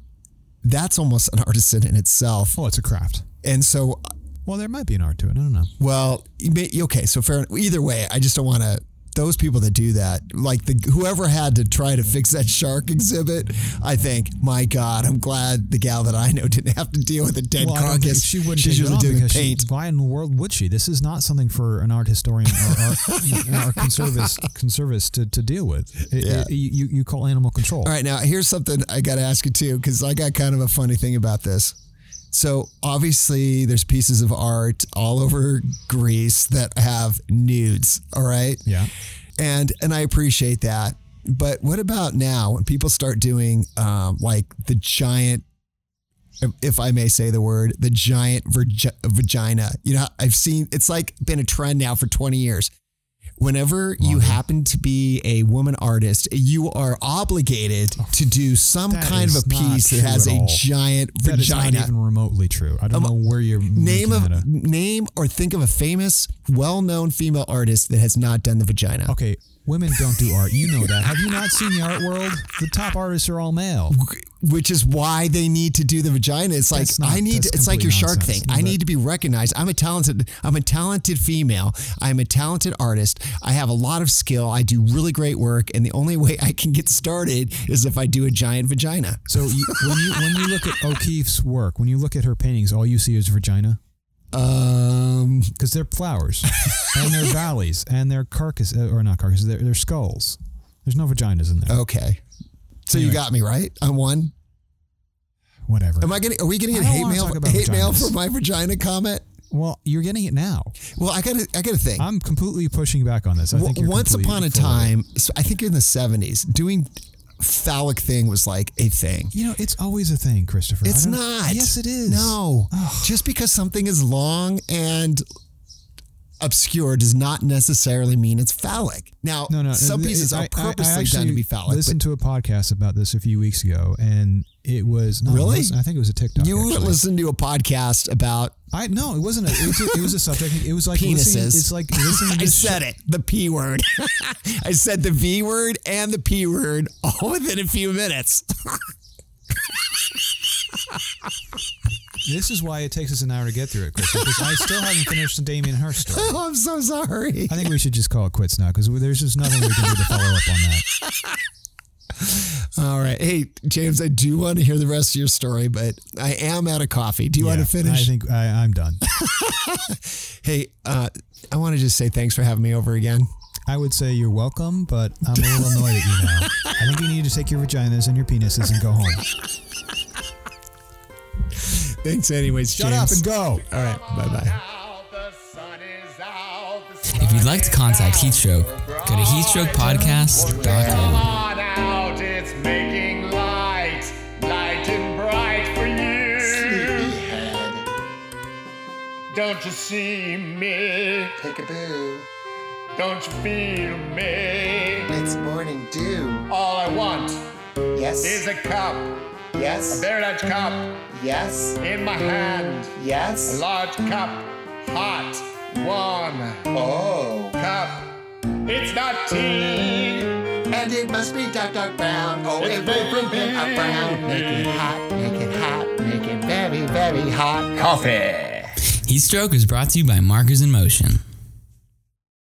that's almost an *laughs* artisan in itself. Oh, it's a craft. And so Well, there might be an art to it. I don't know. well, you may- okay, so fair. Either way, I just don't want to. Those people that do that, like the whoever had to try to fix that shark *laughs* exhibit, I think, my God, I'm glad the gal that I know didn't have to deal with a dead Well, I don't think carcass. she wouldn't She's usually doing because she- paint. why in the world would she? This is not something for an art historian or art, *laughs* or conservist, conservist to, to deal with. It- Yeah. it- you, you call animal control. All right, now here's something I got to ask you too, because I got kind of a funny thing about this. So obviously, there's pieces of art all over Greece that have nudes. All right. Yeah. and and I appreciate that. But what about now when people start doing um, like the giant, if- I may say the word, the giant virgi- vagina? You know, I've seen it's like been a trend now for twenty years. Whenever you happen to be a woman artist, you are obligated oh, to do some That kind of a piece that has a giant That is not vagina. even remotely true. I don't um, know where you're Name of name or think of a famous, well-known female artist that has not done the vagina. Okay, Women don't do art. You know that. Have you not seen the art world? The top artists are all male. which is why they need to do the vagina. It's like not- I need. it's like your shark nonsense. thing. I need to be recognized. I'm a talented. I'm a talented female. I'm a talented artist. I have a lot of skill. I do really great work, and the only way I can get started is if I do a giant vagina. So you, when you when you look at O'Keeffe's work, when you look at her paintings, all you see is vagina Um. because they're flowers *laughs* and they're valleys and they're carcass uh, or not carcasses. They're, they're skulls. There's no vaginas in there. Okay. So you got me right on one. Whatever. Am I getting? Are we getting a hate mail? Hate mail for my vagina comment? well, you're getting it now. Well, I got. I got to think. I'm completely pushing back on this. I think you're once upon a full of it. time, so I think in the 70s, doing phallic thing was like a thing. You know, it's always a thing, Christopher. It's don't- Yes, it is. No. Just because something is long and obscure does not necessarily mean it's phallic. Now, No, no. some pieces I- are I- I purposely actually done to be phallic. Listened but to a podcast about this a few weeks ago, and it was no, Really? I think it was a TikTok. you actually. listened to a podcast about I no, it wasn't. A, it, was a, it was a subject. It was like penises. It's like listening to *laughs* I said it, the P word. *laughs* I said the V word and the P word all within a few minutes. *laughs* This is why it takes us an hour to get through it, Chris. Because I still haven't finished the Damien Hirst story. oh, I'm so sorry. I think we should just call it quits now because there's just nothing we can do to follow up on that. All right. Hey, James, I do want to hear the rest of your story, but I am out of coffee. Do you want to finish? I think I, I'm done. *laughs* Hey, uh, I want to just say thanks for having me over again. I would say you're welcome, but I'm a little annoyed at you now. I think you need to take your vaginas and your penises and go home. Thanks, anyways, Shut James. up and go. All right. Bye bye. If you'd like to contact Heatstroke, go to heatstrokepodcast.com. Don't you see me? Peekaboo. Don't you feel me? It's morning dew. All I want Yes. is a cup, Yes. a very large cup Yes. in my hand. Yes. A large cup, hot, warm Oh. cup. It's not tea. And it must be dark, dark brown. Oh, It's it will them up brown. Make it hot, make it hot, make it very, very hot. Coffee. Heatstroke is brought to you by Markers in Motion.